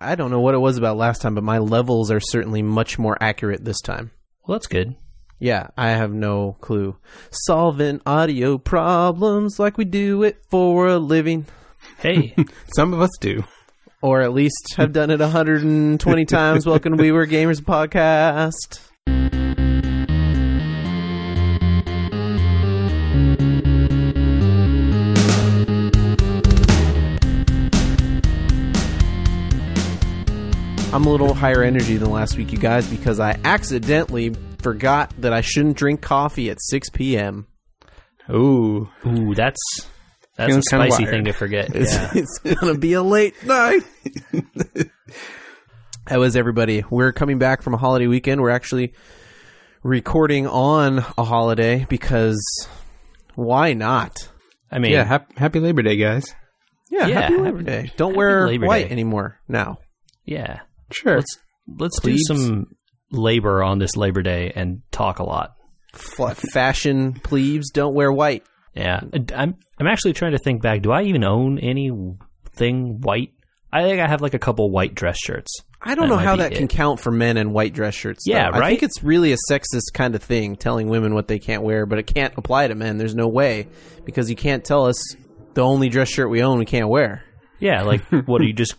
I don't know what it was about last time, but my levels are certainly much more accurate this time. Well, that's good. Yeah, I have no clue. Solving audio problems like we do it for a living. Hey, Some of us do. Or at least have done it 120 times. Welcome to We Were Gamers podcast. I'm a little higher energy than last week, you guys, because I accidentally forgot that I shouldn't drink coffee at 6 p.m. Ooh. ooh, that's that's Feeling a kinda spicy thing to forget. It's, Yeah. it's gonna be a late night. How is everybody? We're coming back from a holiday weekend. We're actually recording on a holiday because why not? I mean, Yeah, hap- happy Labor Day, guys. Yeah, Yeah, happy happy- Labor Day. Don't wear Labor white Day. anymore now. yeah. Sure. Let's let's Plebes. do some labor on this Labor Day and talk a lot. F- fashion plebes don't wear white. Yeah, I'm I'm actually trying to think back. Do I even own anything white? I think I have like a couple white dress shirts. I don't know how that can count for men in white dress shirts. though. Yeah, I think it's really a sexist kind of thing, telling women what they can't wear, but it can't apply to men. There's no way because you can't tell us the only dress shirt we own we can't wear. Yeah, like what are you just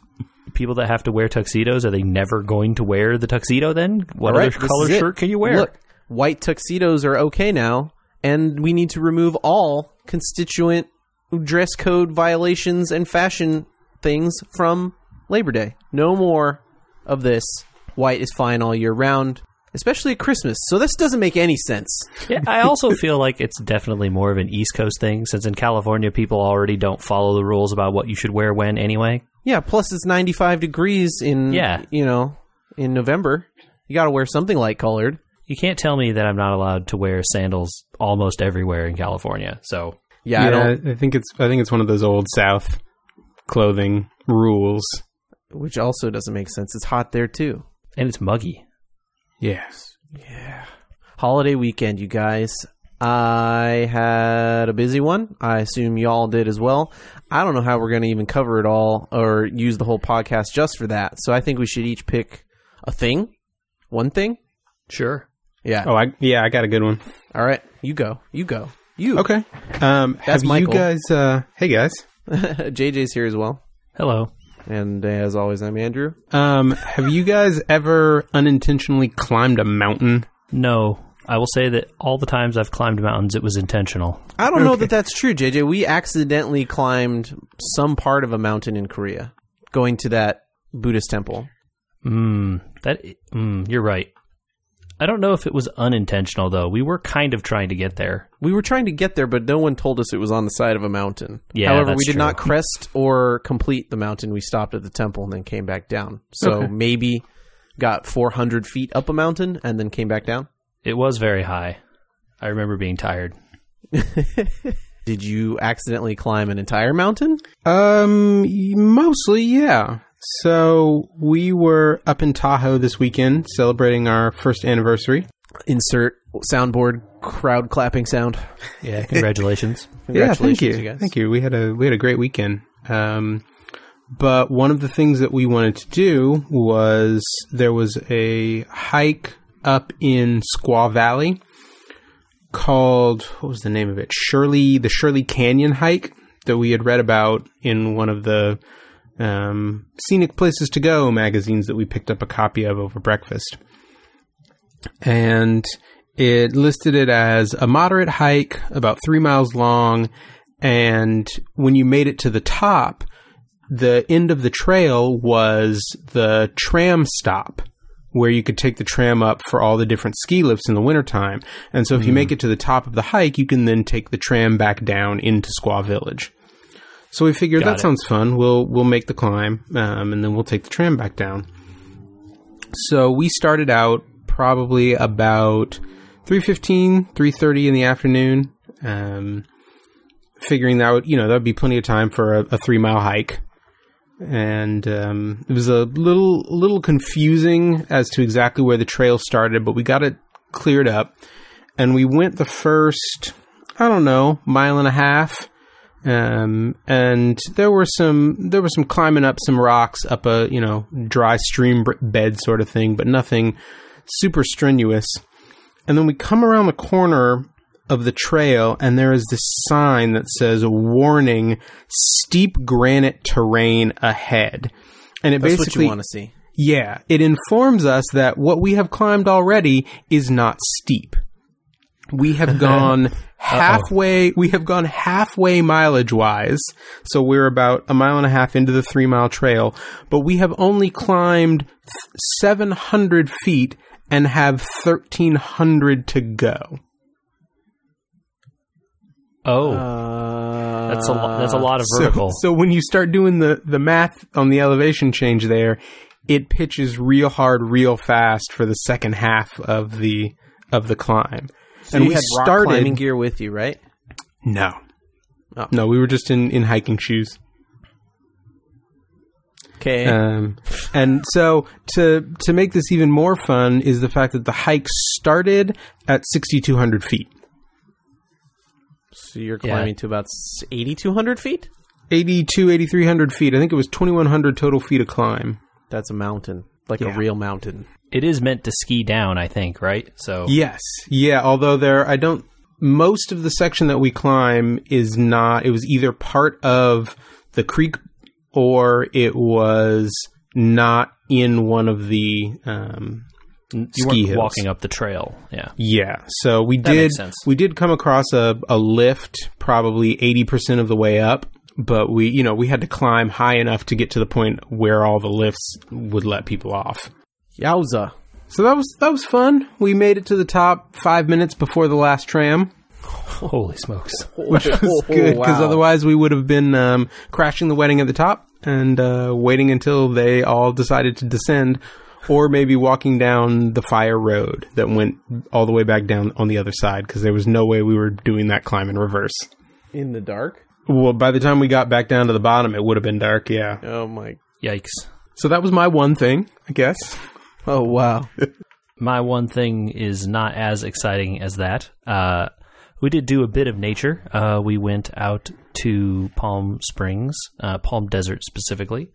people that have to wear tuxedos? Are they never going to wear the tuxedo then? What right, other color shirt can you wear? Look, white tuxedos are okay now, and we need to remove all constituent dress code violations and fashion things from Labor Day. No more of this. White is fine all year round, especially at Christmas. So this doesn't make any sense. Yeah, I also feel like it's definitely more of an East Coast thing, since in California people already don't follow the rules about what you should wear when anyway. Yeah, plus it's 95 degrees in Yeah. you know, in November. You got to wear something light colored. You can't tell me that I'm not allowed to wear sandals almost everywhere in California. So Yeah, I don't I think it's I think it's one of those old South clothing rules. which also doesn't make sense. It's hot there too. and it's muggy. Yes. Yeah. Holiday weekend, you guys. I had a busy one. I assume y'all did as well. I don't know how we're going to even cover it all or use the whole podcast just for that. So I think we should each pick a thing, one thing. Sure. Yeah. Oh, I yeah, I got a good one. All right. You go. You go. You. Okay. Um, have Michael. you guys? Uh, hey guys. JJ's here as well. Hello. And as always, I'm Andrew. Um, have you guys ever unintentionally climbed a mountain? No, I will say that all the times I've climbed mountains, it was intentional. I don't know Okay. that that's true, JJ. We accidentally climbed some part of a mountain in Korea going to that Buddhist temple. Mm, that. Mm, you're right. I don't know if it was unintentional though. We were kind of trying to get there. We were trying to get there, but no one told us it was on the side of a mountain. Yeah, However, that's we did true. not crest or complete the mountain. We stopped at the temple and then came back down. So Okay. maybe got 400 feet up a mountain and then came back down. It was very high. I remember being tired. Did you accidentally climb an entire mountain? Um, mostly, yeah. So we were up in Tahoe this weekend celebrating our first anniversary. Insert soundboard crowd clapping sound. Yeah. Congratulations. Yeah, thank Congratulations, you. guys. Thank you. We had a we had a great weekend. Um, but one of the things that we wanted to do was there was a hike up in Squaw Valley called what was the name of it? Shirley the Shirley Canyon hike that we had read about in one of the um, scenic places to go magazines that we picked up a copy of over breakfast. And it listed it as a moderate hike, about three miles long. And when you made it to the top, the end of the trail was the tram stop where you could take the tram up for all the different ski lifts in the wintertime. And so if you make it to the top of the hike, you can then take the tram back down into Squaw Village. So we figured Got that it. sounds fun. We'll we'll make the climb, um, and then we'll take the tram back down. So we started out probably about 3.15, 3.30 in the afternoon, um, figuring that would, you know, that would be plenty of time for a, a three-mile hike. And um, it was a little little confusing as to exactly where the trail started, but we got it cleared up. And we went the first, I don't know, mile and a half Um, and there were some there was some climbing up some rocks up a you know dry stream bed sort of thing, but nothing super strenuous. And then we come around the corner of the trail, and there is this sign that says "Warning: Steep granite terrain ahead." And it That's basically want to see. yeah, it informs us that what we have climbed already is not steep. We have gone halfway, we have gone halfway mileage wise. So we're about a mile and a half into the three mile trail, but we have only climbed 700 feet and have 1300 to go. Oh, Uh, that's a lo- that's a lot of vertical. so when you start doing the, the math on the elevation change there, it pitches real hard, real fast for the second half of the of the climb. So and you we had rock started climbing gear with you, right? no, Oh. no, we were just in, in hiking shoes. Okay. Um, and so to to make this even more fun is the fact that the hike started at sixty two hundred feet. So you're Yeah. climbing to about 8,200 feet? 82, 8300 feet. I think it was 2100 total feet of climb. That's a mountain, like Yeah. a real mountain. it is meant to ski down, I think, right? So Yes. Yeah, although there I don't most of the section that we climb is not it was either part of the creek or it was not in one of the um you ski weren't hills. walking up the trail. Yeah. Yeah, so we That did makes sense. we did come across a, a lift probably 80% of the way up, but we you know, we had to climb high enough to get to the point where all the lifts would let people off. Yowza. So that was that was fun. We made it to the top 5 minutes before the last tram. Holy smokes! which was good because otherwise we would have been um, crashing the wedding at the top and uh, waiting until they all decided to descend, or maybe walking down the fire road that went all the way back down on the other side because there was no way we were doing that climb in reverse. in the dark. Well, by the time we got back down to the bottom, it would have been dark. Yeah. Oh my. Yikes! So that was my one thing, I guess. Oh wow. My one thing is not as exciting as that. Uh, we did do a bit of nature. Uh, we went out to Palm Springs, uh, Palm Desert specifically.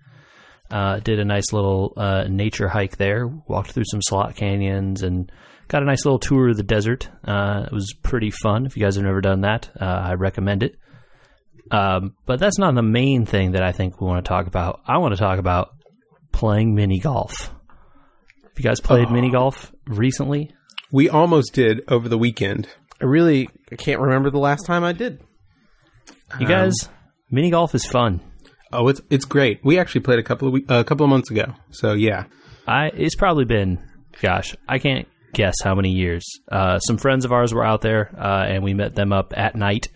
Uh, did a nice little uh, nature hike there. Walked through some slot canyons and got a nice little tour of the desert. Uh, it was pretty fun. If you guys have never done that, uh, I recommend it. Um, but that's not the main thing that I think we want to talk about. I want to talk about playing mini golf. Have you guys played mini golf recently? We almost did over the weekend. I really I can't remember the last time I did. You guys, mini golf is fun. Oh, it's it's great. We actually played a couple of we- a couple of months ago. So yeah, I it's probably been, gosh, I can't guess how many years. Uh, some friends of ours were out there, uh, and we met them up at night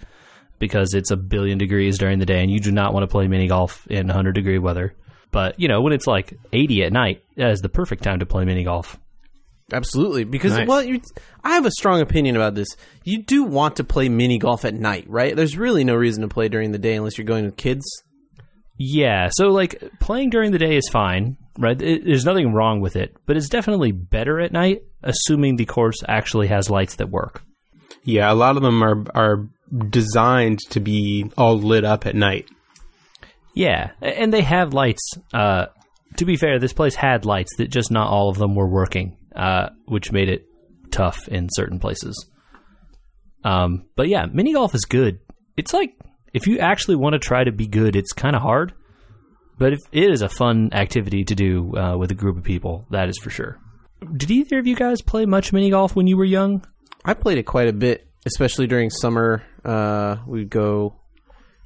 because it's a billion degrees during the day, and you do not want to play mini golf in 100 degree weather. But you know, when it's like 80 at night, that is the perfect time to play mini golf. Absolutely, because Nice. well, you, I have a strong opinion about this. You do want to play mini golf at night, right? There's really no reason to play during the day unless you're going with kids. Yeah, so like playing during the day is fine, right? It, there's nothing wrong with it, but it's definitely better at night, assuming the course actually has lights that work. yeah. A lot of them are are designed to be all lit up at night. Yeah, and they have lights. Uh, to be fair, this place had lights that just not all of them were working, uh, which made it tough in certain places. Um, but yeah, mini golf is good. It's like if you actually want to try to be good, it's kind of hard. But it is a fun activity to do uh, with a group of people, that is for sure. Did either of you guys play much mini golf when you were young? I played it quite a bit, especially during summer. Uh, we'd go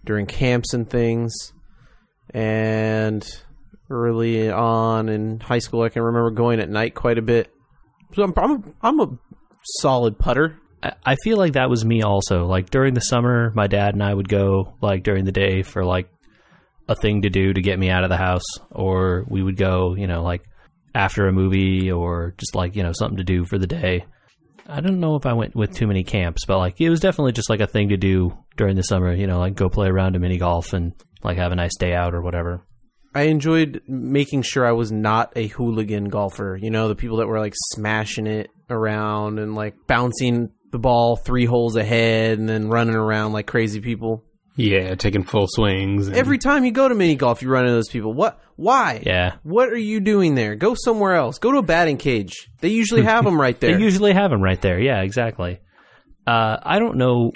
during camps and things, and early on in high school, I can remember going at night quite a bit. So I'm I'm, I'm a solid putter. I- feel like that was me also. Like during the summer, my dad and I would go like during the day for like a thing to do to get me out of the house, or we would go, you know, like after a movie or just like, you know, something to do for the day. I don't know if I went with too many camps, but like it was definitely just like a thing to do during the summer, you know, like go play around a mini golf and like have a nice day out or whatever. I enjoyed making sure I was not a hooligan golfer. You know, the people that were like smashing it around and like bouncing the ball three holes ahead and then running around like crazy people. Yeah, taking full swings. and- Every time you go to mini golf, you run into those people. What? Why? Yeah. What are you doing there? Go somewhere else. Go to a batting cage. They usually have them right there. They usually have them right there. Yeah, exactly. Uh, I don't know.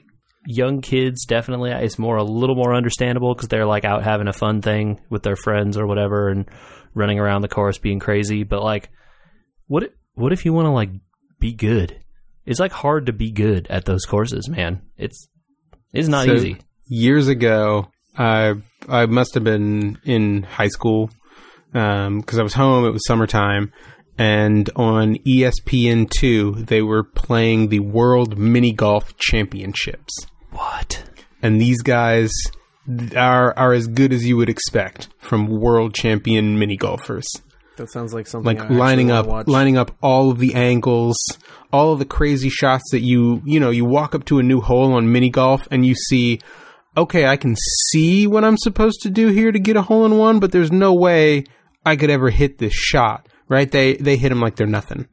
Young kids definitely. It's more a little more understandable because they're like out having a fun thing with their friends or whatever, and running around the course being crazy. But like, what? What if you want to like be good? It's like hard to be good at those courses, man. It's it's not So, easy. Years ago, I I must have been in high school um, because I was home. It was summertime, and on ESPN two they were playing the World Mini Golf Championships, What? and these guys are are as good as you would expect from world champion mini golfers. That sounds like something. Like actually lining up watch. lining up all of the angles all of the crazy shots that you you know you walk up to a new hole on mini golf and you see okay i can see what i'm supposed to do here to get a hole in one but there's no way i could ever hit this shot right they they hit them like they're nothing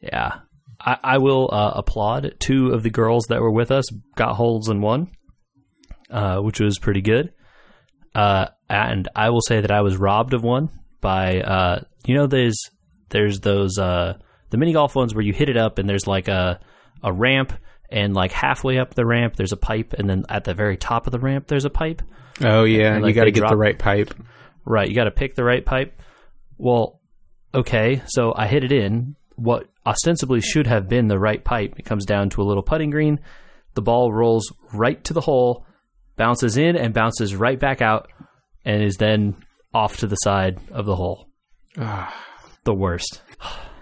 Yeah. I, I will uh, applaud two of the girls that were with us got holes in one, uh, which was pretty good. Uh, and I will say that I was robbed of one by uh, you know there's there's those uh, the mini golf ones where you hit it up and there's like a a ramp and like halfway up the ramp there's a pipe and then at the very top of the ramp there's a pipe. oh yeah And, like, you got to get the right pipe Right, you got to pick the right pipe. Well, okay, so I hit it in. What ostensibly should have been the right pipe, it comes down to a little putting green. The ball rolls right to the hole, bounces in and bounces right back out, and is then off to the side of the hole. the worst.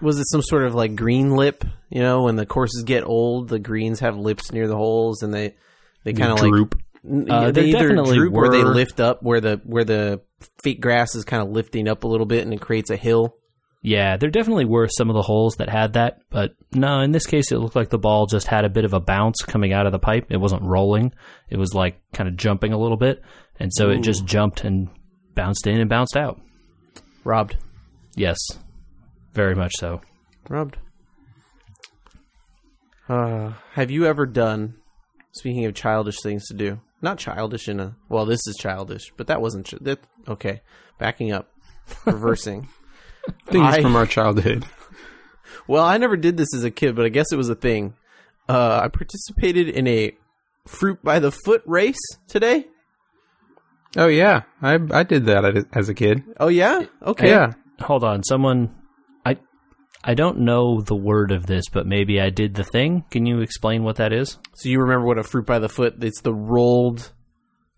Was it some sort of like green lip? You know, when the courses get old, the greens have lips near the holes, and they they kind of like droop N- Uh, yeah, they either definitely droop or they lift up where the where the fake grass is kind of lifting up a little bit and it creates a hill. Yeah, there definitely were some of the holes that had that, but no, in this case, it looked like the ball just had a bit of a bounce coming out of the pipe. It wasn't rolling, it was like kind of jumping a little bit, and so it just jumped and bounced in and bounced out. Robbed, Yes, very much so. robbed. Uh, have you ever done? Speaking of childish things to do, not childish in a well, this is childish, but that wasn't ch- that. Okay, backing up, reversing. things I- from our childhood Well, I never did this as a kid, but I guess it was a thing. Uh, I participated in a fruit by the foot race today. Oh yeah i i did that as a kid Oh yeah, okay. yeah Hold on, someone. I I don't know the word of this, but maybe I did the thing. Can you explain what that is? So you remember what a fruit by the foot? It's the rolled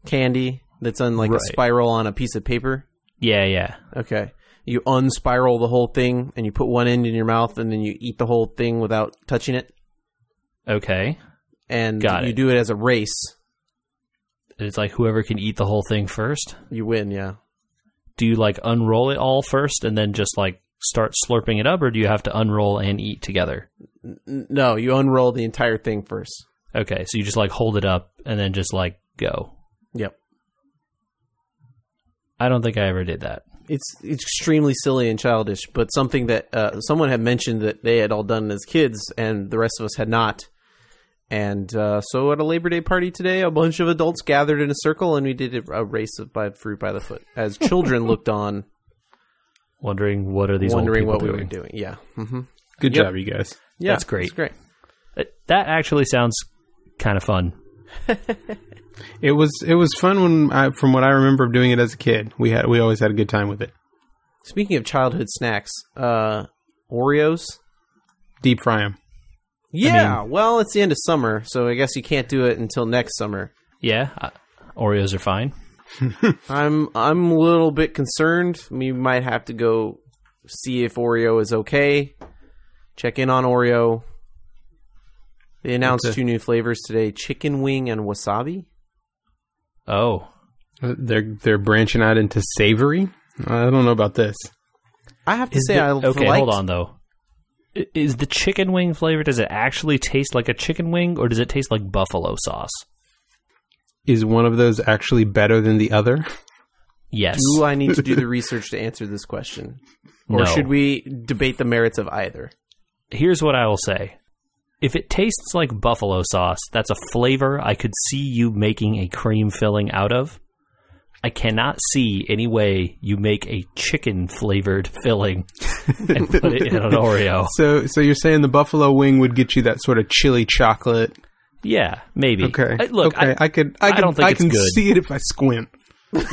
candy that's on like Right. a spiral on a piece of paper. Yeah, yeah. Okay. You unspiral the whole thing and you put one end in your mouth and then you eat the whole thing without touching it. Okay. And Got you it. do it as a race. It's like whoever can eat the whole thing first. You win, yeah. Do you like unroll it all first and then just like start slurping it up, or do you have to unroll and eat together? N- no, you unroll the entire thing first. Okay, so you just like hold it up and then just like go. Yep. I don't think I ever did that. It's it's extremely silly and childish, but something that uh, someone had mentioned that they had all done as kids, and the rest of us had not. And uh, so, at a Labor Day party today, a bunch of adults gathered in a circle, and we did a- a race of by fruit by the foot as children looked on, Wondering what are these wondering old what people we were doing? doing. Yeah, hmm good Yep. job you guys yeah, That's great. It's great. That- That actually sounds kind of fun. It was it was fun when I, from what I remember of doing it as a kid. We had we always had a good time with it. Speaking of childhood snacks, uh, Oreos. Deep fry them. Yeah, well, it's the end of summer, so I guess you can't do it until next summer. Yeah, uh, Oreos are fine. I'm I'm a little bit concerned. We might have to go see if Oreo is okay. Check in on Oreo. They announced What's a- two new flavors today: chicken wing and wasabi. Oh, Uh, They're they're branching out into savory. I don't know about this. I have to Is say, the- I okay. liked- Hold on though. I- Is the chicken wing flavor? Does it actually taste like a chicken wing, or does it taste like buffalo sauce? Is one of those actually better than the other? Yes. Do I need to do the research to answer this question, or No. should we debate the merits of either? Here's what I will say: if it tastes like buffalo sauce, that's a flavor I could see you making a cream filling out of. I cannot see any way you make a chicken flavored filling and put it in an Oreo. So, so you're saying the buffalo wing would get you that sort of chili chocolate? Yeah, maybe. Okay. I- look, okay. I, could. I, I can, don't think I it's can good. see it if I squint.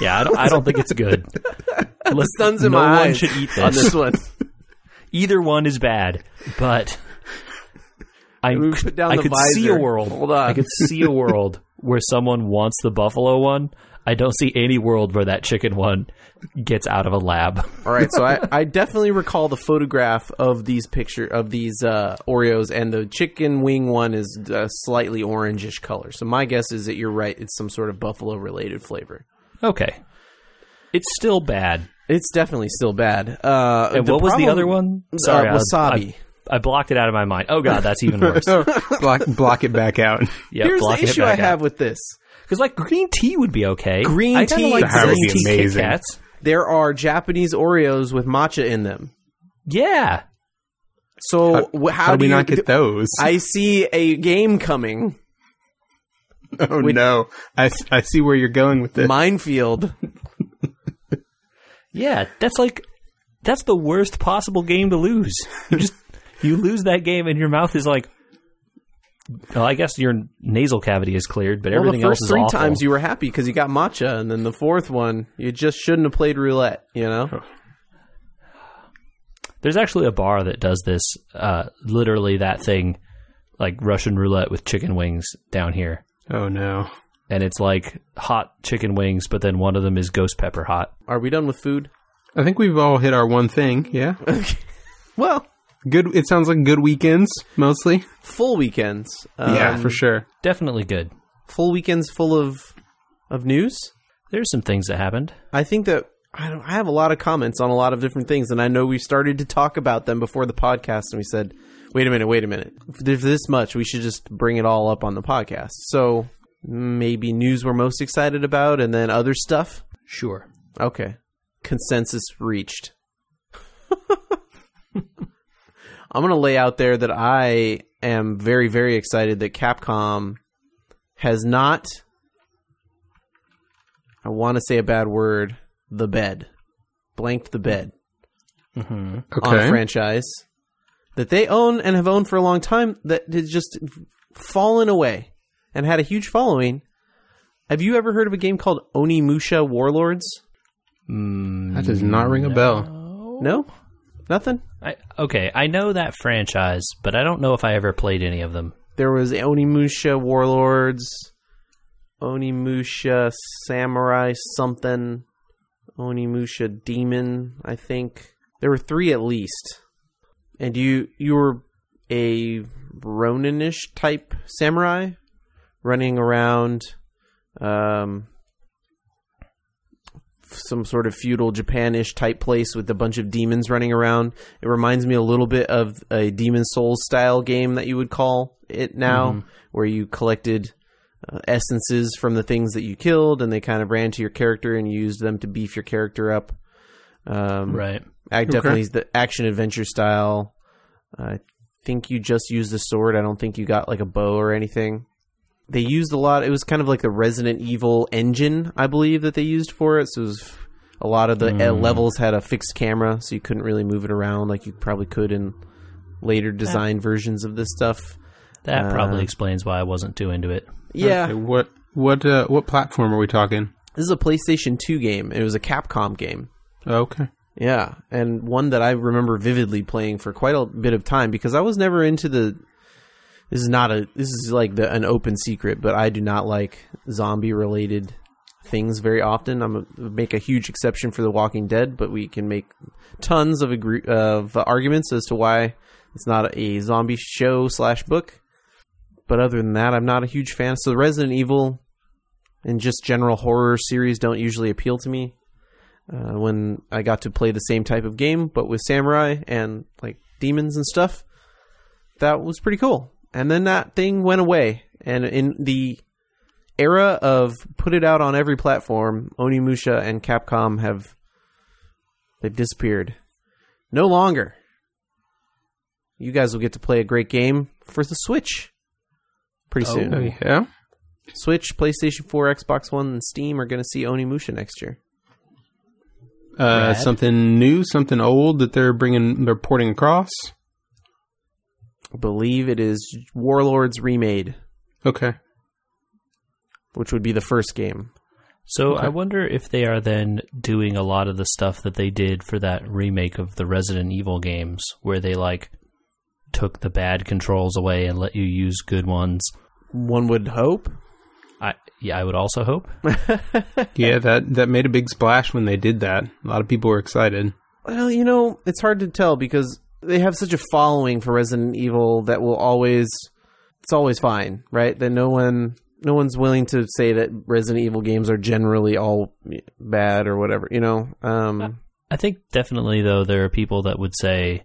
yeah, I don't, I don't think it's good. Look, Sun's in no my one eyes should eat on this. this one. Either one is bad, but I me could, put down I the could see a world. Hold on. I could see a world where someone wants the buffalo one. I don't see any world where that chicken one gets out of a lab. All right, so I, I definitely recall the photograph of these picture of these uh, Oreos, and the chicken wing one is a slightly orangish color. So my guess is that you're right; it's some sort of buffalo related flavor. Okay, it's still bad. It's definitely still bad. Uh, And the what was the other one? Uh, Sorry, I- wasabi. I, I blocked it out of my mind. Oh god, that's even worse. block, block it back out. Yeah, Here's the blocking it issue I out. have with this: Because like green tea would be okay. Green I tea- like That would green be tea Kit amazing. Kats. there are Japanese Oreos with matcha in them. Yeah, So wh- how, How do we you, not get those? I see a game coming. oh no! I, I see where you're going with this. Minefield. yeah. That's like that's the worst possible game to lose. You just you lose that game, and your mouth is like. Well, I guess your nasal cavity is cleared, but Well, everything else is three awful. times you were happy because you got matcha, and then the fourth one you just shouldn't have played roulette. You know, There's actually a bar that does this, uh, literally that thing, like Russian roulette with chicken wings down here. oh no! And it's like hot chicken wings, but then one of them is ghost pepper hot. are we done with food? I think we've all hit our one thing. Yeah, Well, good. It sounds like good weekends mostly. full weekends. Um, yeah, for sure. Definitely good. Full weekends full of of news. There's some things that happened. I think that I, don't, I have a lot of comments on a lot of different things, and I know we started to talk about them before the podcast, and we said, "Wait a minute, wait a minute. If there's this much, we should just bring it all up on the podcast." So maybe news we're most excited about, and then other stuff. Sure. Okay, consensus reached. I'm going to lay out there that I am very, very excited that Capcom has not, I want to say a bad word, the bed, blanked the bed mm-hmm. on a franchise that they own and have owned for a long time that has just fallen away and had a huge following. Have you ever heard of a game called Onimusha Warlords? Mm. That does not ring a bell. No? Nothing? I, okay, I know that franchise, but I don't know if I ever played any of them. There was Onimusha Warlords, Onimusha Samurai something, Onimusha Demon, I think. There were three at least. And you you were a Roninish type samurai running around um some sort of feudal Japanish type place with a bunch of demons running around. It reminds me a little bit of a Demon Souls style game that you would call it now, where you collected uh, essences from the things that you killed, and they kind of ran to your character and you used them to beef your character up. Um, Right. I definitely the action adventure style. I think you just used the sword. I don't think you got like a bow or anything. They used a lot. It was kind of like the Resident Evil engine, I believe, that they used for it. So it was a lot of the uh, levels had a fixed camera, so you couldn't really move it around like you probably could in later design versions of this stuff. That Uh, probably explains why I wasn't too into it. Yeah, Okay, what what uh, what platform are we talking? this is a PlayStation 2 game. It was a Capcom game. Okay. Yeah, and one that I remember vividly playing for quite a bit of time because I was never into the. This is not a. This is like the an open secret, but I do not like zombie related things very often. I'm a, make a huge exception for The Walking Dead, but we can make tons of agree, of arguments as to why it's not a zombie show slash book. But other than that, I'm not a huge fan. So the Resident Evil and just general horror series don't usually appeal to me uh, when I got to play the same type of game, but with samurai and like demons and stuff. That was pretty cool. And then that thing went away. And in the era of put it out on every platform, Onimusha and Capcom have they've disappeared. No longer. You guys will get to play a great game for the Switch pretty Oh. soon. Oh, yeah. Switch, PlayStation 4, Xbox One, and Steam are going to see Onimusha next year. Uh, something new, something old that they're bringing, they're porting across. I believe it is Warlords remade, Okay. which would be the first game. So Okay. I wonder if they are then doing a lot of the stuff that they did for that remake of the Resident Evil games, where they like took the bad controls away and let you use good ones. One would hope. I yeah, I would also hope. Yeah, that that made a big splash when they did that. A lot of people were excited. Well, you know, it's hard to tell because they have such a following for Resident Evil that will always it's always fine, right? That no one no one's willing to say that Resident Evil games are generally all bad or whatever, you know. Um I think definitely though there are people that would say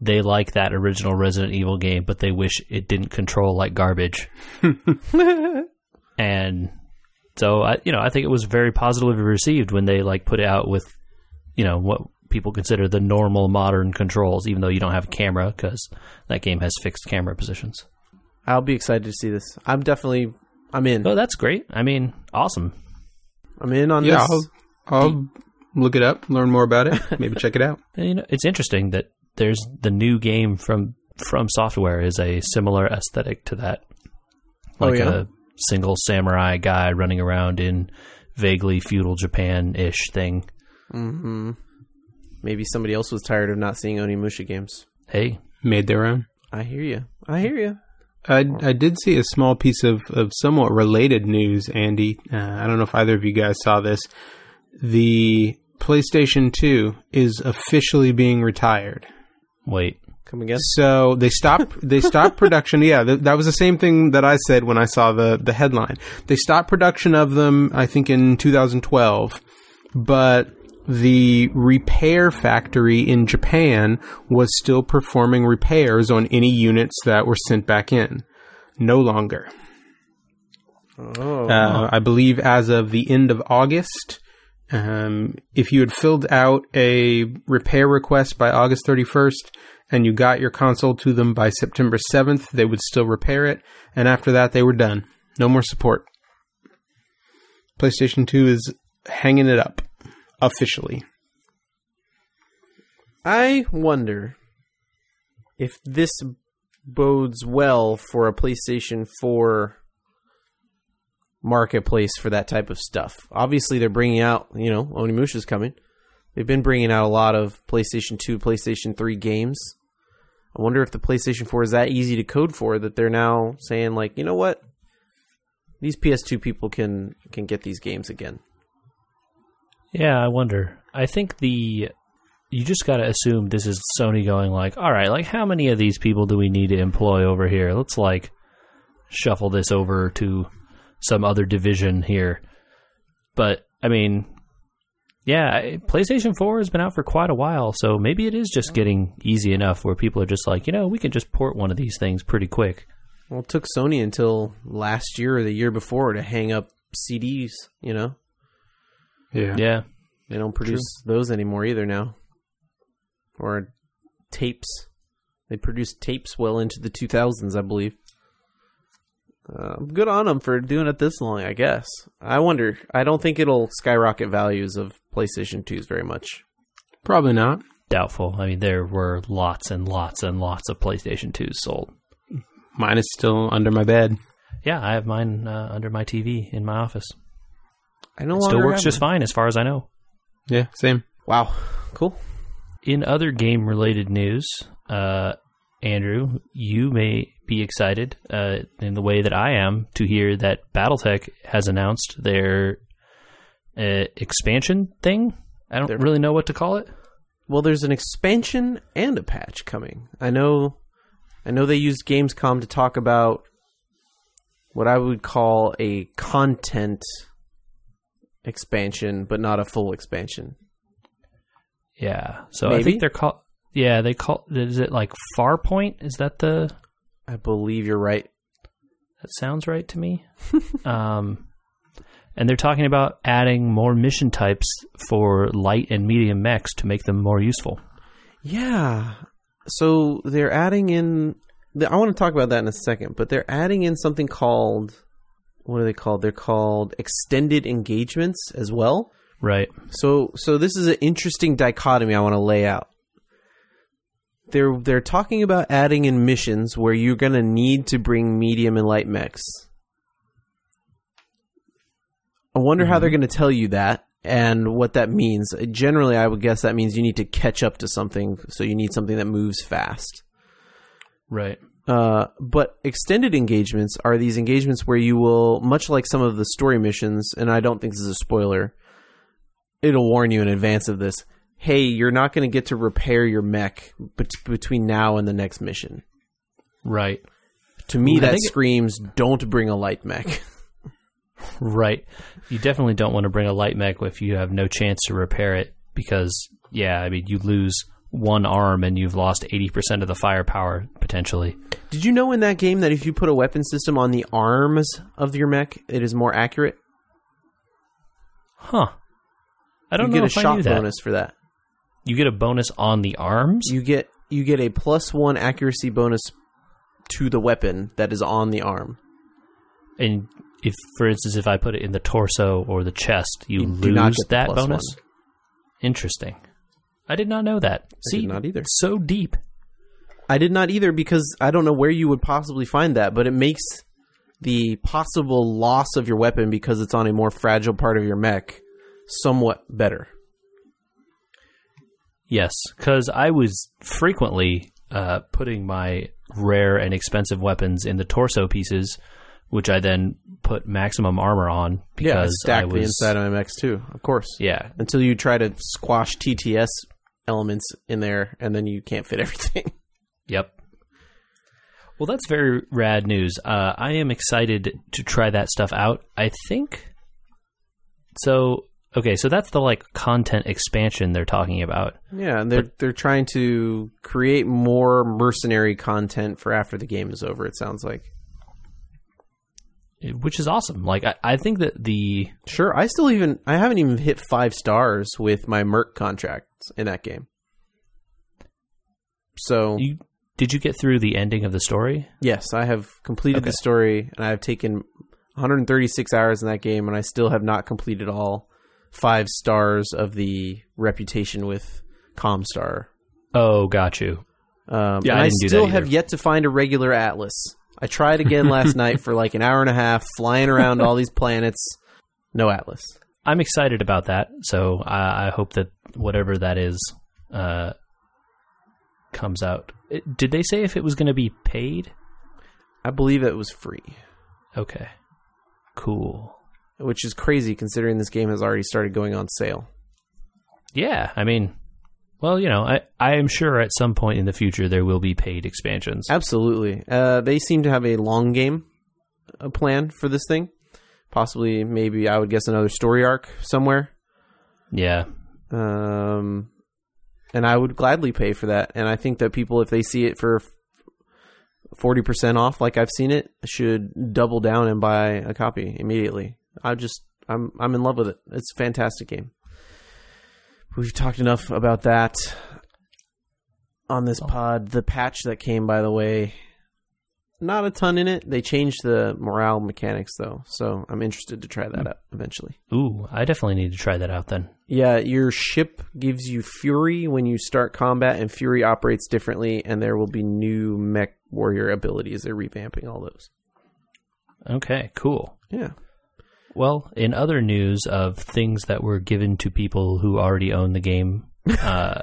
they like that original Resident Evil game, but they wish it didn't control like garbage. and so I, you know, I think it was very positively received when they like put it out with, you know, what people consider the normal modern controls, even though you don't have a camera because that game has fixed camera positions. I'll be excited to see this. I'm definitely I'm in. Oh, that's great. I mean, awesome. I'm in on Yeah, this. I'll, I'll look it up, learn more about it, maybe check it out. And, you know, it's interesting that there's the new game from from software is a similar aesthetic to that, Oh, like yeah? a single samurai guy running around in vaguely feudal Japan ish thing. hmm Maybe somebody else was tired of not seeing Onimusha games. Hey, Made their own. I hear you. I hear you. I, I did see a small piece of, of somewhat related news, Andy. Uh, I don't know if either of you guys saw this. The PlayStation 2 is officially being retired. wait, Come again? So they stopped. They stopped production. Yeah, th- that was the same thing that I said when I saw the the headline. They stopped production of them. I think in 2012, but the repair factory in Japan was still performing repairs on any units that were sent back in. No longer. Oh. Uh, I believe as of the end of August, um, if you had filled out a repair request by August 31st and you got your console to them by September 7th, they would still repair it. And after that, they were done. No more support. PlayStation 2 is hanging it up officially. I wonder if this bodes well for a PlayStation 4 marketplace for that type of stuff. Obviously, they're bringing out, you know, Onimusha's coming. They've been bringing out a lot of PlayStation 2, PlayStation 3 games. I wonder if the PlayStation 4 is that easy to code for that they're now saying like, you know what? These PS2 people can can get these games again. Yeah, I wonder. I think the you just got to assume this is Sony going like, all right, like how many of these people do we need to employ over here? Let's like shuffle this over to some other division here. But I mean, yeah, PlayStation 4 has been out for quite a while, so maybe it is just getting easy enough where people are just like, you know, we can just port one of these things pretty quick. Well, it took Sony until last year or the year before to hang up CDs, you know? Yeah. Yeah. They don't produce those anymore either now. Or tapes. They produced tapes well into the 2000s, I believe. Uh, good on them for doing it this long, I guess. I wonder. I don't think it'll skyrocket values of PlayStation 2s very much. Probably not. Doubtful. I mean, there were lots and lots and lots of PlayStation 2s sold. Mine is still under my bed. Yeah, I have mine uh, under my TV in my office. I no It still works just one. fine as far as I know. Yeah, same. Wow, cool. In other game related news, uh, Andrew, you may be excited uh, in the way that I am to hear that Battletech has announced their uh, expansion thing. I don't Their- really know what to call it. Well, there's an expansion and a patch coming. I know, I know they used Gamescom to talk about what I would call a content expansion, but not a full expansion. Yeah. So I think they're called. Yeah, they call. Is it like Farpoint? Is that the? I believe you're right. That sounds right to me. um, and they're talking about adding more mission types for light and medium mechs to make them more useful. Yeah. So they're adding in I want to talk about that in a second, but they're adding in something called what are they called? They're called extended engagements as well. Right. So so this is an interesting dichotomy I want to lay out. They're they're talking about adding in missions where you're going to need to bring medium and light mechs. I wonder how they're mm-hmm. going to tell you that and what that means. Generally, I would guess that means you need to catch up to something, so you need something that moves fast. Right. Uh, but extended engagements are these engagements where you will, much like some of the story missions, and I don't think this is a spoiler, it'll warn you in advance of this. Hey, you're not going to get to repair your mech bet- between now and the next mission. Right. To me, I that think it- screams, don't bring a light mech. Right. You definitely don't want to bring a light mech if you have no chance to repair it because, yeah, I mean, you lose one arm and you've lost 80% of the firepower potentially. Did you know in that game that if you put a weapon system on the arms of your mech, it is more accurate? Huh. I don't you know get a shot bonus for that. You get a bonus on the arms? You get you get a plus one accuracy bonus to the weapon that is on the arm. and if, for instance, if I put it in the torso or the chest, you, You lose that bonus? one. Interesting. I did not know that. See, not either. So deep. I did not either because I don't know where you would possibly find that, but it makes the possible loss of your weapon because it's on a more fragile part of your mech somewhat better. Yes, because I was frequently uh, putting my rare and expensive weapons in the torso pieces, which I then put maximum armor on Yeah, I because stack I the inside of my mechs too, of course. yeah Until you try to squash TTS elements in there, and then you can't fit everything. Yep. Well, that's very rad news. Uh, I am excited to try that stuff out. I think so. Okay, so that's the like content expansion they're talking about. yeah, and they're they're trying to create more mercenary content for after the game is over. It sounds like. Which is awesome. Like I, I think that the Sure, I still even I haven't even hit five stars with my Merc contracts in that game. So you did you get through the ending of the story? yes, I have completed the story, and I have taken 136 hours in that game, and I still have not completed all five stars of the reputation with Comstar. Oh, got you. Um, Yeah, and I I, didn't do that still have yet to find a regular Atlas. I tried again last night for like an hour and a half, flying around all these planets. No Atlas. I'm excited about that. So I, I hope that whatever that is uh, comes out. It- did they say if it was going to be paid? I believe it was free. Okay, cool. which is crazy considering this game has already started going on sale. Yeah, I mean, well, you know, I I am sure at some point in the future there will be paid expansions. Absolutely. Uh, they seem to have a long game uh, plan for this thing. Possibly, maybe I would guess another story arc somewhere. Yeah, Um, and I would gladly pay for that. And I think that people, if they see it for forty percent off, like I've seen it, should double down and buy a copy immediately. I just, I'm, I'm in love with it. It's a fantastic game. We've talked enough about that on this pod. The patch that came, by the way, not a ton in it. They changed the morale mechanics though, so I'm interested to try that hmm. out eventually. ooh, I definitely need to try that out then. Yeah, your ship gives you Fury when you start combat, and Fury operates differently, and there will be new mech warrior abilities. They're revamping all those. Okay, cool. Yeah. Well, in other news of things that were given to people who already own the game, uh,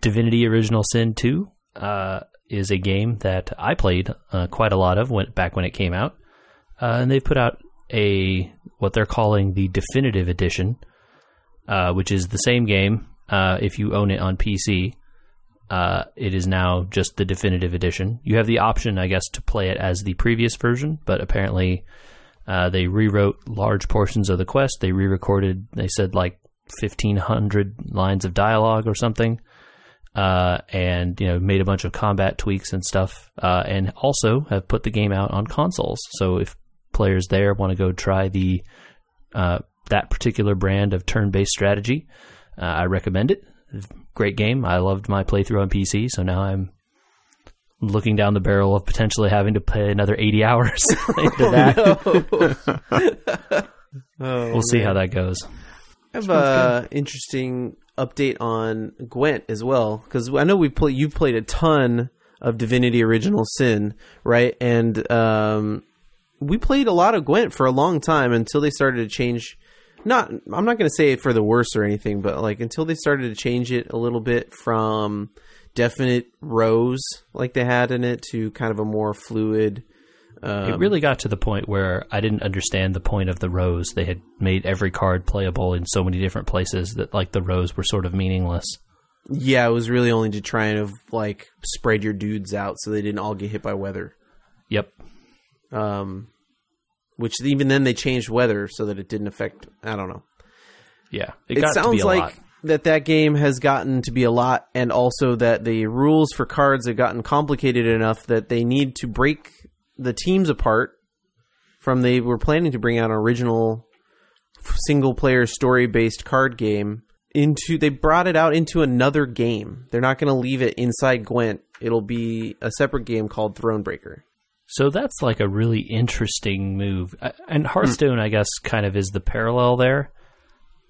Divinity Original Sin 2 uh, is a game that I played uh, quite a lot of when, back when it came out. Uh, and they've put out a what they're calling the Definitive Edition, uh, which is the same game uh, if you own it on PC. Uh, it is now just the Definitive Edition. You have the option, I guess, to play it as the previous version, but apparently uh, they rewrote large portions of the quest. They re-recorded. They said like fifteen hundred lines of dialogue or something, uh, and you know made a bunch of combat tweaks and stuff. Uh, and also have put the game out on consoles. So if players there want to go try the uh, that particular brand of turn-based strategy, uh, I recommend it. Great game. I loved my playthrough on PC, so now I'm looking down the barrel of potentially having to play another 80 hours into that. Oh, we'll see how that goes. I have a interesting update on Gwent as well because I know we play. You've played a ton of Divinity: Original Sin, right? And um, we played a lot of Gwent for a long time until they started to change. Not, I'm not going to say it for the worse or anything, but like until they started to change it a little bit from definite rows like they had in it to kind of a more fluid. Um, It really got to the point where I didn't understand the point of the rows. They had made every card playable in so many different places that like the rows were sort of meaningless. Yeah, it was really only to try and like spread your dudes out so they didn't all get hit by weather. Yep. Um, which even then they changed weather so that it didn't affect. I don't know. Yeah. It, It, got to be sounds a like lot. That that game has gotten to be a lot, and also that the rules for cards have gotten complicated enough that they need to break the teams apart. From they were planning to bring out an original single player story based card game into they brought it out into another game. They're not going to leave it inside Gwent. It'll be a separate game called Thronebreaker. So that's like a really interesting move. And Hearthstone, I guess, kind of is the parallel there.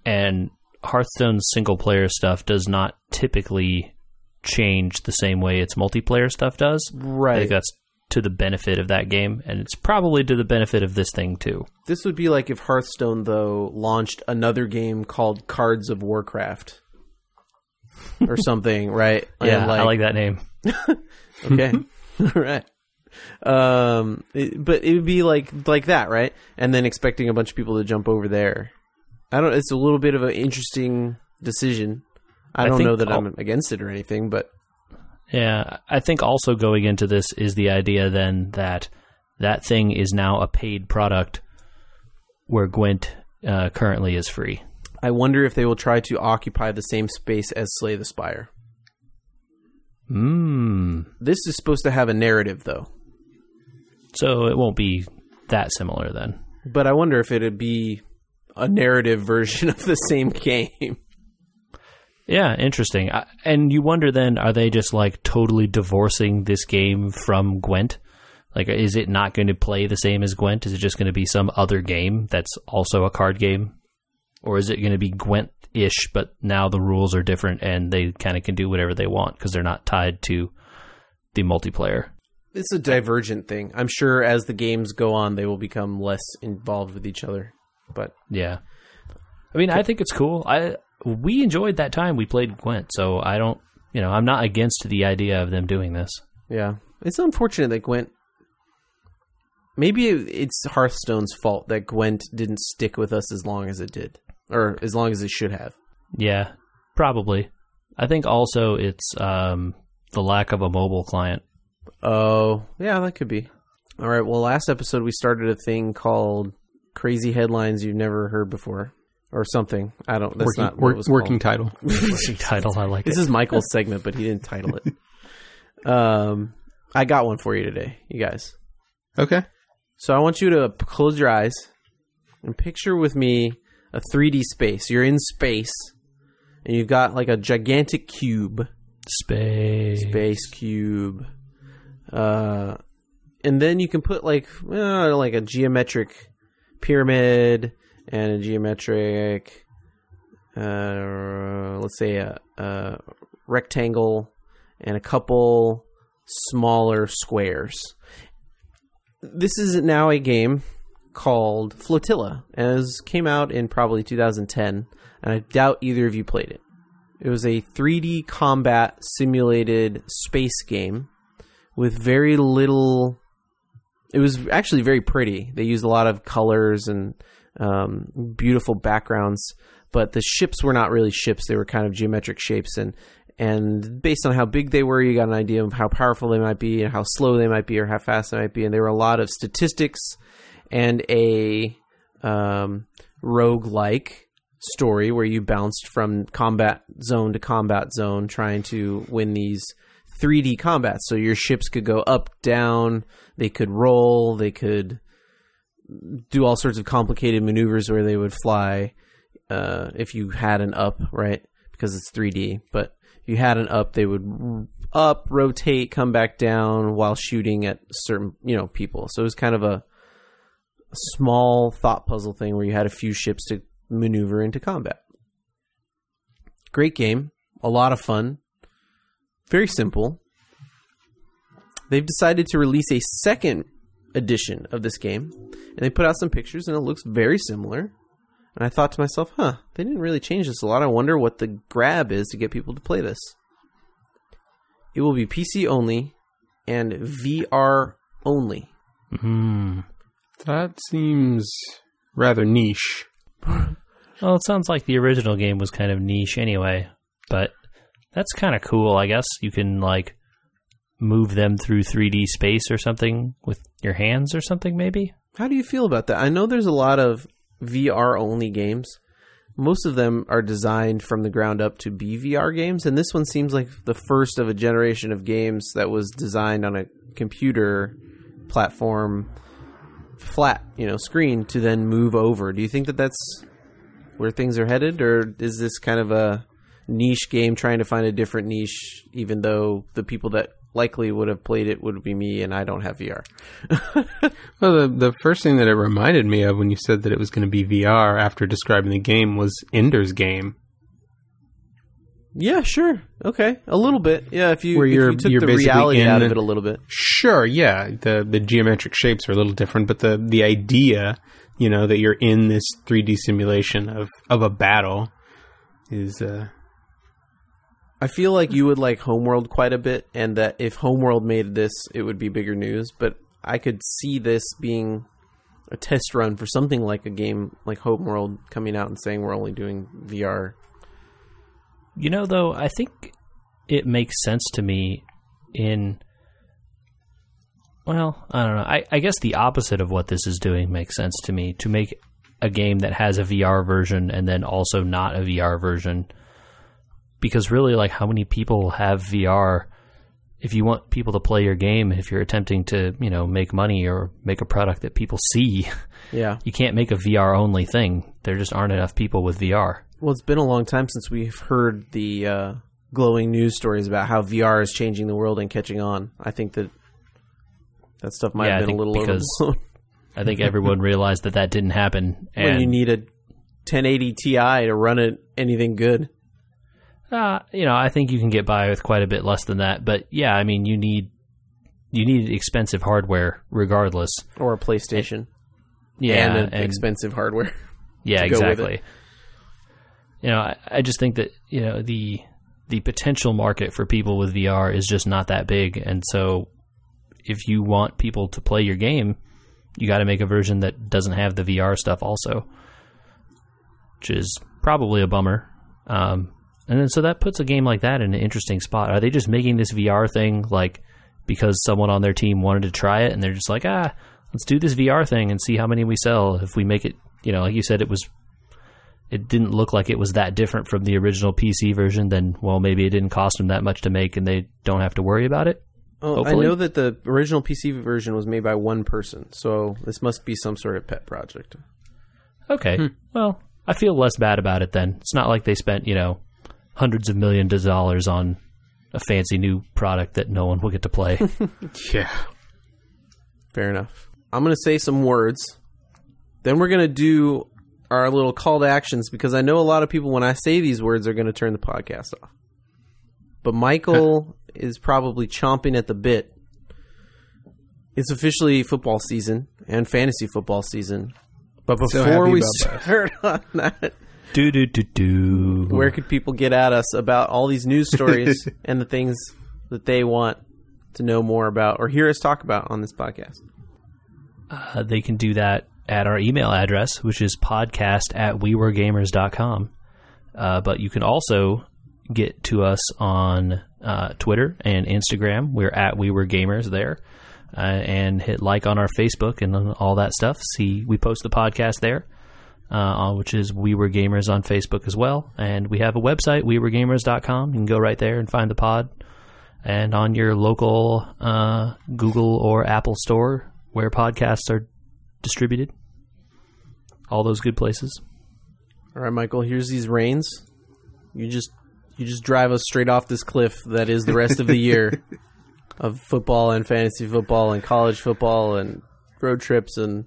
And Hearthstone's single player stuff does not typically change the same way its multiplayer stuff does. I Right. think that's to the benefit of that game, and it's probably to the benefit of this thing too. This would be like if Hearthstone though launched another game called Cards of Warcraft or something, right? Yeah, And, I like that name. Okay, all right. Um, it- but it would be like like that, right? And then expecting a bunch of people to jump over there. I don't. It's a little bit of an interesting decision. I I don't know that all- I'm against it or anything, but Yeah, I think also going into this is the idea then that that thing is now a paid product where Gwent uh, currently is free. I wonder if they will try to occupy the same space as Slay the Spire. Mmm. This is supposed to have a narrative, though. So it won't be that similar then. But I wonder if it'd be a narrative version of the same game. Yeah, interesting. I, and you wonder then, are they just like totally divorcing this game from Gwent? Like, is it not going to play the same as Gwent? Is it just going to be some other game that's also a card game? Or is it going to be Gwent ish, but now the rules are different and they kind of can do whatever they want because they're not tied to the multiplayer? It's a divergent thing. I'm sure as the games go on, they will become less involved with each other. But Yeah. I mean, I think it's cool. I we enjoyed that time we played Gwent, so I don't, you know, I'm not against the idea of them doing this. yeah, it's unfortunate that Gwent. Maybe it's Hearthstone's fault that Gwent didn't stick with us as long as it did, or as long as it should have. Yeah, probably. I think also it's um, the lack of a mobile client. Oh, yeah, that could be. All right. Well, last episode we started a thing called "Crazy Headlines You've Never Heard Before" or something. I don't. That's working not what work, it was working called. title. Working title, I like This it. is Michael's segment, but he didn't title it. Um, I got one for you today, you guys. Okay. So I want you to close your eyes and picture with me a 3D space. You're in space, and you've got like a gigantic cube, Space. space cube. Uh, and then you can put like uh, like a geometric pyramid and a geometric, uh, let's say a, a rectangle and a couple smaller squares. This is now a game called Flotilla, as came out in probably 2010, and I doubt either of you played it. It was a 3D combat simulated space game with very little. It was actually very pretty. They used a lot of colors and um, beautiful backgrounds, but the ships were not really ships. They were kind of geometric shapes, and and based on how big they were, you got an idea of how powerful they might be, and how slow they might be, or how fast they might be. And there were a lot of statistics and a um, rogue like story where you bounced from combat zone to combat zone trying to win these 3D combat. So your ships could go up, down, they could roll, they could do all sorts of complicated maneuvers where they would fly uh, if you had an up, right? Because it's 3D. But if you had an up, they would up, rotate, come back down while shooting at certain you know people. So it was kind of a, a small thought puzzle thing where you had a few ships to maneuver into combat. Great game, a lot of fun, very simple. They've decided to release a second edition of this game, and they put out some pictures, and it looks very similar. And I thought to myself, huh, they didn't really change this a lot. I wonder what the grab is to get people to play this. It will be PC only and VR only. Hmm. That seems rather niche. Well, it sounds like the original game was kind of niche anyway, but that's kind of cool, I guess. You can, like, move them through 3D space or something with your hands or something, maybe? How do you feel about that? I know there's a lot of VR only games. Most of them are designed from the ground up to be VR games, and this one seems like the first of a generation of games that was designed on a computer platform, flat, you know, screen to then move over. Do you think that that's where things are headed, or is this kind of a niche game trying to find a different niche, even though the people that likely would have played it would be me, and I don't have VR? Well, the the first thing that it reminded me of when you said that it was going to be VR after describing the game was Ender's Game. Yeah, sure. Okay, a little bit. Yeah, if you, Where if you're- you took you're the reality in out of it a little bit. Sure, yeah, the the geometric shapes are a little different, but the the idea, you know, that you're in this 3D simulation of of a battle is uh I feel like you would like Homeworld quite a bit, and that if Homeworld made this, it would be bigger news. But I could see this being a test run for something like a game like Homeworld coming out and saying we're only doing VR. You know, though, I think it makes sense to me in. Well, I don't know. I, I guess the opposite of what this is doing makes sense to me. To make a game that has a VR version and then also not a VR version. Because really, like, how many people have VR? If you want people to play your game, if you're attempting to, you know, make money or make a product that people see, Yeah. you can't make a VR only thing. There just aren't enough people with VR. Well, it's been a long time since we've heard the uh, glowing news stories about how VR is changing the world and catching on. I think that that stuff might Yeah, have been a little because overblown. I think everyone realized that that didn't happen. And when you need a 1080 Ti to run it anything good. Uh, you know, I think you can get by with quite a bit less than that. But yeah, I mean, you need you need expensive hardware regardless. Or a PlayStation. Yeah, and, an expensive hardware. yeah, to go with exactly. You know, I, I just think that you know the the potential market for people with VR is just not that big, and so if you want people to play your game, you got to make a version that doesn't have the VR stuff also, which is probably a bummer. Um, and then so that puts a game like that in an interesting spot. Are they just making this VR thing like because someone on their team wanted to try it and they're just like, ah, let's do this VR thing and see how many we sell. If we make it, you know, like you said, it was, it didn't look like it was that different from the original PC version. Then, well, maybe it didn't cost them that much to make and they don't have to worry about it. Oh, I know that the original PC version was made by one person, so this must be some sort of pet project. Okay. Well, I feel less bad about it then. It's not like they spent, you know, hundreds of millions of dollars on a fancy new product that no one will get to play. yeah. Fair enough. I'm going to say some words. Then we're going to do our little call to actions because I know a lot of people, when I say these words, are going to turn the podcast off. But Michael is probably chomping at the bit. It's officially football season and fantasy football season. But before happy we about start on that, do do do do. where could people get at us about all these news stories and the things that they want to know more about or hear us talk about on this podcast? Uh, they can do that at our email address, which is podcast at weweregamers.com. Uh, but you can also get to us on uh, Twitter and Instagram. We're at We Were Gamers there. Uh, and hit like on our Facebook and all that stuff. See, we post the podcast there, uh, which is We Were Gamers on Facebook as well. And we have a website, weweregamers.com. You can go right there and find the pod. And on your local uh, Google or Apple store where podcasts are distributed. All those good places. All right, Michael, here's these reins. You just you just drive us straight off this cliff that is the rest of the year of football and fantasy football and college football and road trips and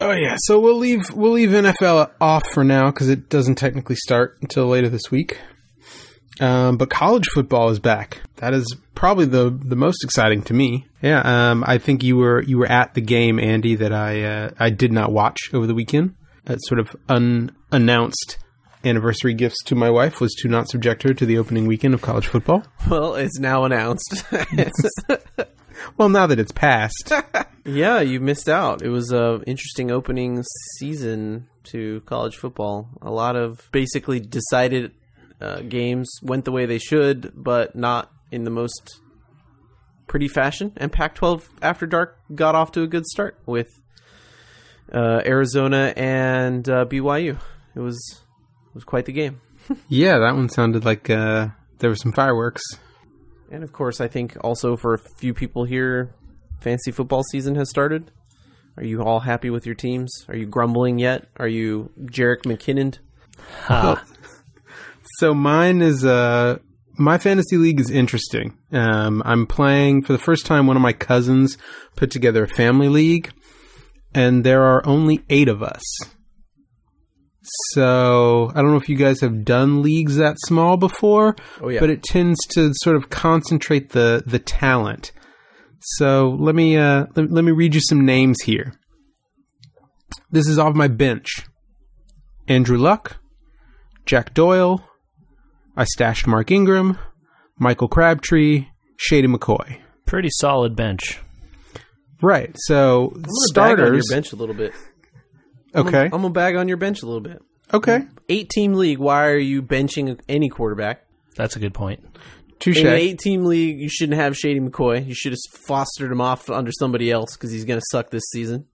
Oh yeah, so we'll leave we'll leave NFL off for now because it doesn't technically start until later this week. Um, but college football is back. That is probably the the most exciting to me. Yeah, um, I think you were you were at the game, Andy, that I uh, I did not watch over the weekend. That sort of unannounced anniversary gifts to my wife was to not subject her to the opening weekend of college football. well, it's now announced. Well, now that it's passed, yeah, you missed out. It was a interesting opening season to college football. A lot of basically decided uh, games went the way they should, but not in the most pretty fashion. And Pac-12 After Dark got off to a good start with uh, Arizona and uh, BYU. It was it was quite the game. yeah, that one sounded like uh, there were some fireworks. And of course, I think also for a few people here, fantasy football season has started. Are you all happy with your teams? Are you grumbling yet? Are you Jerick McKinnon? Ha. So mine is uh my fantasy league is interesting. Um, I'm playing for the first time. One of my cousins put together a family league, and there are only eight of us. So I don't know if you guys have done leagues that small before, Oh yeah, but it tends to sort of concentrate the the talent. So let me uh, let, let me read you some names here. This is off my bench: Andrew Luck, Jack Doyle. I stashed Mark Ingram, Michael Crabtree, Shady McCoy. Pretty solid bench. Right. So I'm gonna bag on your starters. bench a little bit. I'm Okay. I'm gonna bag on your bench a little bit. Okay. Eight team league. Why are you benching any quarterback? That's a good point. Touche. In an eight team league, you shouldn't have Shady McCoy. You should have fostered him off under somebody else because he's gonna suck this season.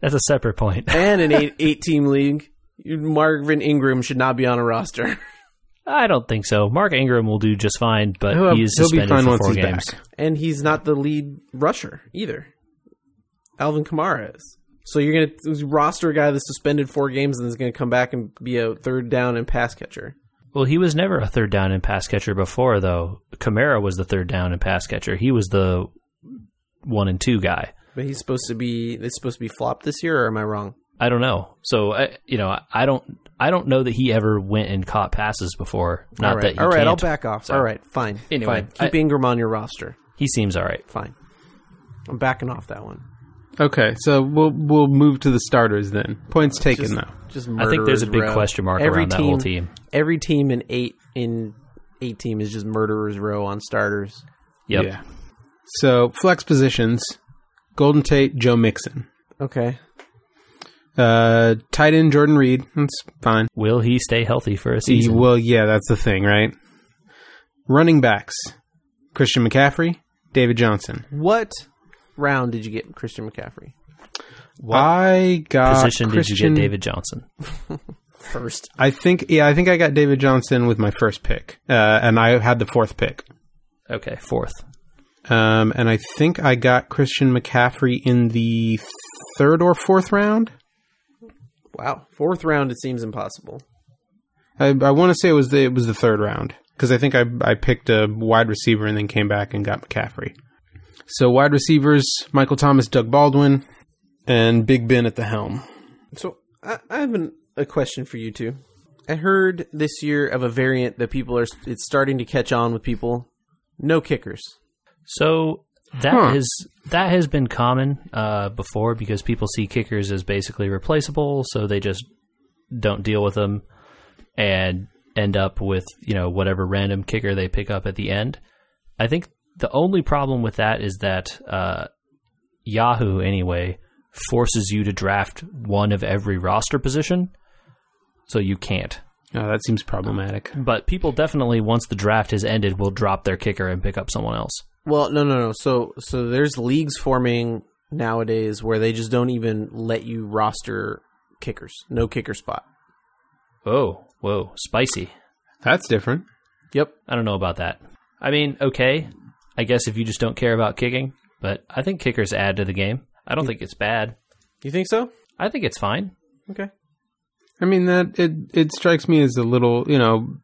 That's a separate point. And an eight eight team league, you- Marvin Ingram should not be on a roster. I don't think so. Mark Ingram will do just fine, but He'll- he is he'll be suspended fine for once four he's games. back. and he's not the lead rusher either. Alvin Kamara is. So you're gonna roster a guy that's suspended four games and is gonna come back and be a third down and pass catcher. Well, he was never a third down and pass catcher before, though. Kamara was the third down and pass catcher. He was the one and two guy. But he's supposed to be. It's supposed to be flopped this year, or am I wrong? I don't know. So, I, you know, I don't, I don't know that he ever went and caught passes before. Not all right, that all right. can't. I'll back off. So- all right, fine. Anyway, fine. keep I- Ingram on your roster. He seems all right. Fine. I'm backing off that one. Okay. So we'll we'll move to the starters then. Points taken Just, though. just I think there's a big row. question mark Every around that whole team. Every team in eight in eight team is just murderers row on starters. Yep. Yeah. So flex positions: Golden Tate, Joe Mixon. Okay. Uh, tight end Jordan Reed. That's fine. Will he stay healthy for a He- season? well, yeah, that's the thing, right? Running backs: Christian McCaffrey, David Johnson. What round did you get Christian McCaffrey? I got Position did you get David Johnson? First. I think, yeah, I think I got David Johnson with my first pick, uh, and I had the fourth pick. Okay, fourth. Um, and I think I got Christian McCaffrey in the third or fourth round. Wow. Fourth round it seems impossible. I, I want to say it was the it was the third round because I think I I picked a wide receiver and then came back and got McCaffrey. So wide receivers: Michael Thomas, Doug Baldwin, and Big Ben at the helm. So I, I have an, a question for you two. I heard this year of a variant that people are it's starting to catch on with people. No kickers. So that Huh. has that has been common uh, before because people see kickers as basically replaceable, so they just don't deal with them and end up with you know whatever random kicker they pick up at the end. I think the only problem with that is that uh, Yahoo anyway forces you to draft one of every roster position, so you can't. Oh, that seems problematic. But people definitely once the draft has ended will drop their kicker and pick up someone else. Well, no, no, no. So, so there's leagues forming nowadays where they just don't even let you roster kickers. No kicker spot. Oh, whoa, spicy. That's different. Yep. I don't know about that. I mean, okay, I guess if you just don't care about kicking, but I think kickers add to the game. I don't think it's bad. You think so? I think it's fine. Okay. I mean that it it strikes me as a little, you know,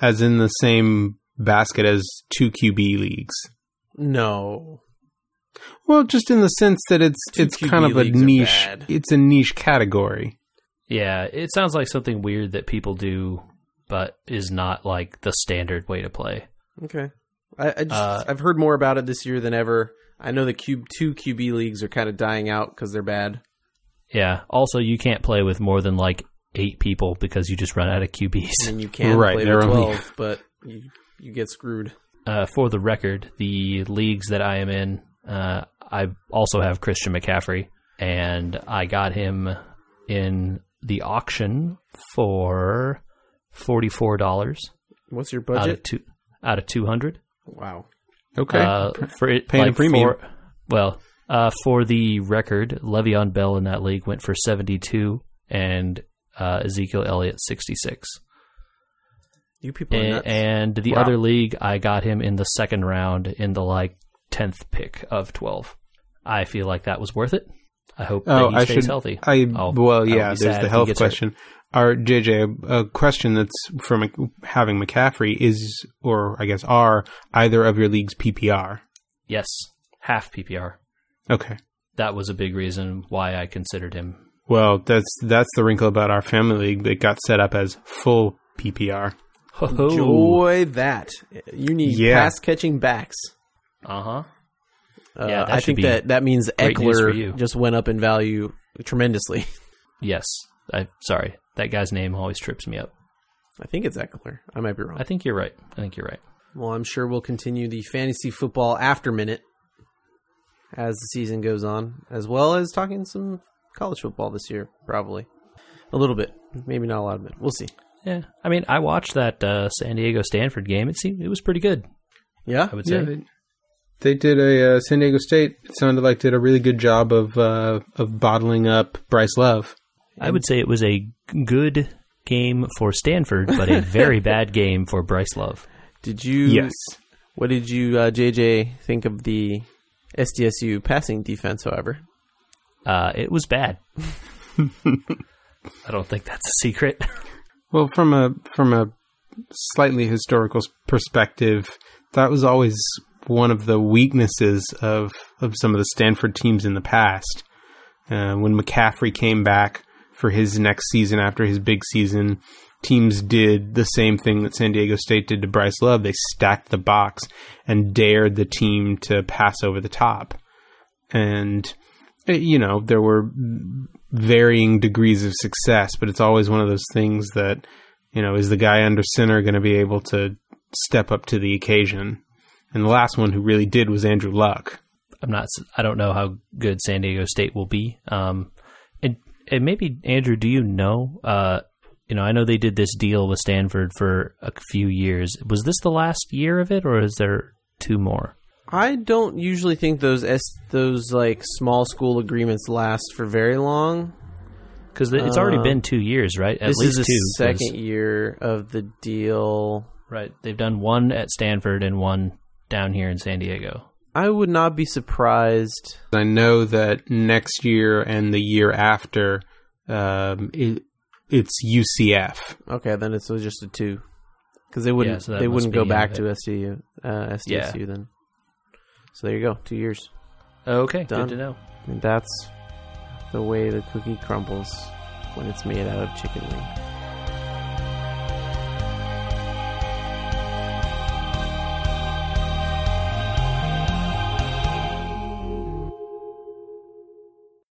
as in the same basket as two QB leagues. No. Well, just in the sense that it's Two it's QB kind of a niche. It's a niche category. Yeah, it sounds like something weird that people do, but is not like the standard way to play. Okay. I, I just Uh, I've heard more about it this year than ever. I know the cube two QB leagues are kind of dying out because they're bad. Yeah. Also, you can't play with more than like eight people because you just run out of QBs. I mean, you can Right, play they're with only- twelve, but you you get screwed. Uh, for the record, the leagues that I am in, uh, I also have Christian McCaffrey, and I got him in the auction for forty four dollars What's your out of budget? two out of two hundred. Wow. Okay. Uh, for it, Paying a premium. For, well, uh, for the record, Le'Veon Bell in that league went for seventy-two, and uh, Ezekiel Elliott sixty-six. You people are And, nuts. and the Wow. other league, I got him in the second round in the like tenth pick of twelve. I feel like that was worth it. I hope oh, that he I stays should. healthy. I I'll- well, yeah. be There's the if he health gets hurt. Question. Our JJ, a question that's from having McCaffrey is, or I guess are either of your leagues PPR? Yes, half PPR. Okay. That was a big reason why I considered him. Well, that's that's the wrinkle about our family league. It got set up as full PPR. Enjoy that. You need Yeah. pass catching backs. Uh huh. Uh, Yeah, that I think be that that means great Ekeler just went up in value tremendously. Yes. I sorry. That guy's name always trips me up. I think it's Ekeler. I might be wrong. I think you're right. I think you're right. Well, I'm sure we'll continue the fantasy football after minute as the season goes on, as well as talking some college football this year, probably a little bit, maybe not a lot of it. We'll see. Yeah. I mean, I watched that uh, San Diego Stanford game. It seemed it was pretty good. Yeah, I would say. Yeah, they, they did a uh, San Diego State. It sounded like did a really good job of uh, of bottling up Bryce Love. I would say it was a good game for Stanford, but a very bad game for Bryce Love. Did you? Yes. What did you, uh, JJ, think of the SDSU passing defense? However, Uh, it was bad. I don't think that's a secret. Well, from a from a slightly historical perspective, that was always one of the weaknesses of of some of the Stanford teams in the past. Uh, when McCaffrey came back for his next season after his big season, teams did the same thing that San Diego State did to Bryce Love. They stacked the box and dared the team to pass over the top. And eh, you know there were varying degrees of success, but it's always one of those things that you know is the guy under center going to be able to step up to the occasion? And the last one who really did was Andrew Luck. I'm not. I don't know how good San Diego State will be. Um, and, maybe Andrew, do you know? Uh, you know, I know they did this deal with Stanford for a few years. Was this the last year of it, or is there two more? I don't usually think those S, those like small school agreements last for very long. Because it's already Uh, been two years, right? At this least is the two. second year of the deal. right? They've done one at Stanford and one down here in San Diego. I would not be surprised. I know that next year and the year after, um, it, it's UCF. Okay, then it's just a two, because they wouldn't Yeah, so they wouldn't go back to SDU uh, SDSU then. So there you go, two years. Okay, Done. good to know. And that's the way the cookie crumbles when it's made out of chicken wing.